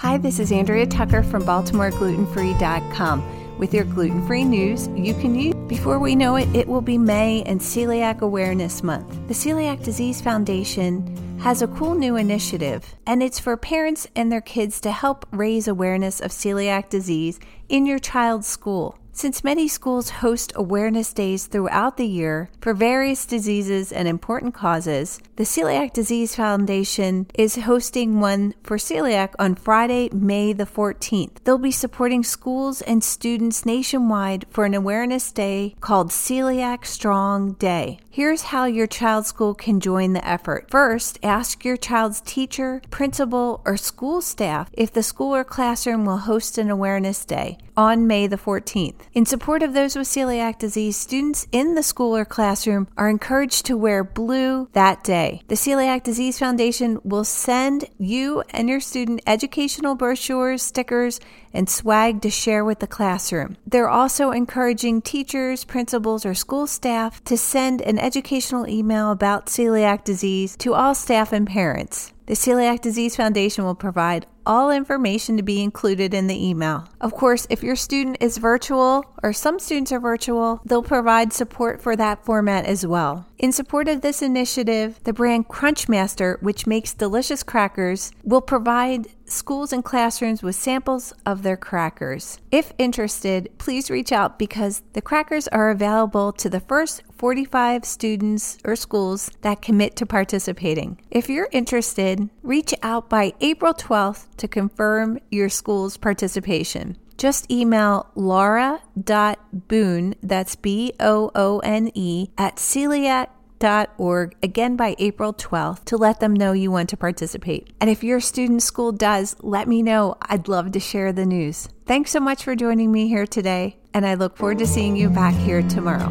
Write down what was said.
Hi, this is Andrea Tucker from BaltimoreGlutenFree.com. With your gluten free news you can use. Before we know it, it will be May and Celiac Awareness Month. The Celiac Disease Foundation has a cool new initiative, and it's for parents and their kids to help raise awareness of celiac disease in your child's school. Since many schools host awareness days throughout the year for various diseases and important causes, the Celiac Disease Foundation is hosting one for celiac on Friday, May the 14th. They'll be supporting schools and students nationwide for an awareness day called Celiac Strong Day. Here's how your child's school can join the effort. First, ask your child's teacher, principal, or school staff if the school or classroom will host an awareness day on May the 14th. In support of those with celiac disease, students in the school or classroom are encouraged to wear blue that day. The Celiac Disease Foundation will send you and your student educational brochures, stickers, and swag to share with the classroom. They're also encouraging teachers, principals, or school staff to send an educational email about celiac disease to all staff and parents. The Celiac Disease Foundation will provide all information to be included in the email. Of course, if your student is virtual or some students are virtual, they'll provide support for that format as well. In support of this initiative, the brand Crunchmaster, which makes delicious crackers, will provide schools and classrooms with samples of their crackers. If interested, please reach out because the crackers are available to the first 45 students or schools that commit to participating. If you're interested, reach out by April 12th to confirm your school's participation. Just email laura.boone, that's B O O N E, at celiac.org again by April 12th to let them know you want to participate. And if your student school does, let me know. I'd love to share the news. Thanks so much for joining me here today, and I look forward to seeing you back here tomorrow.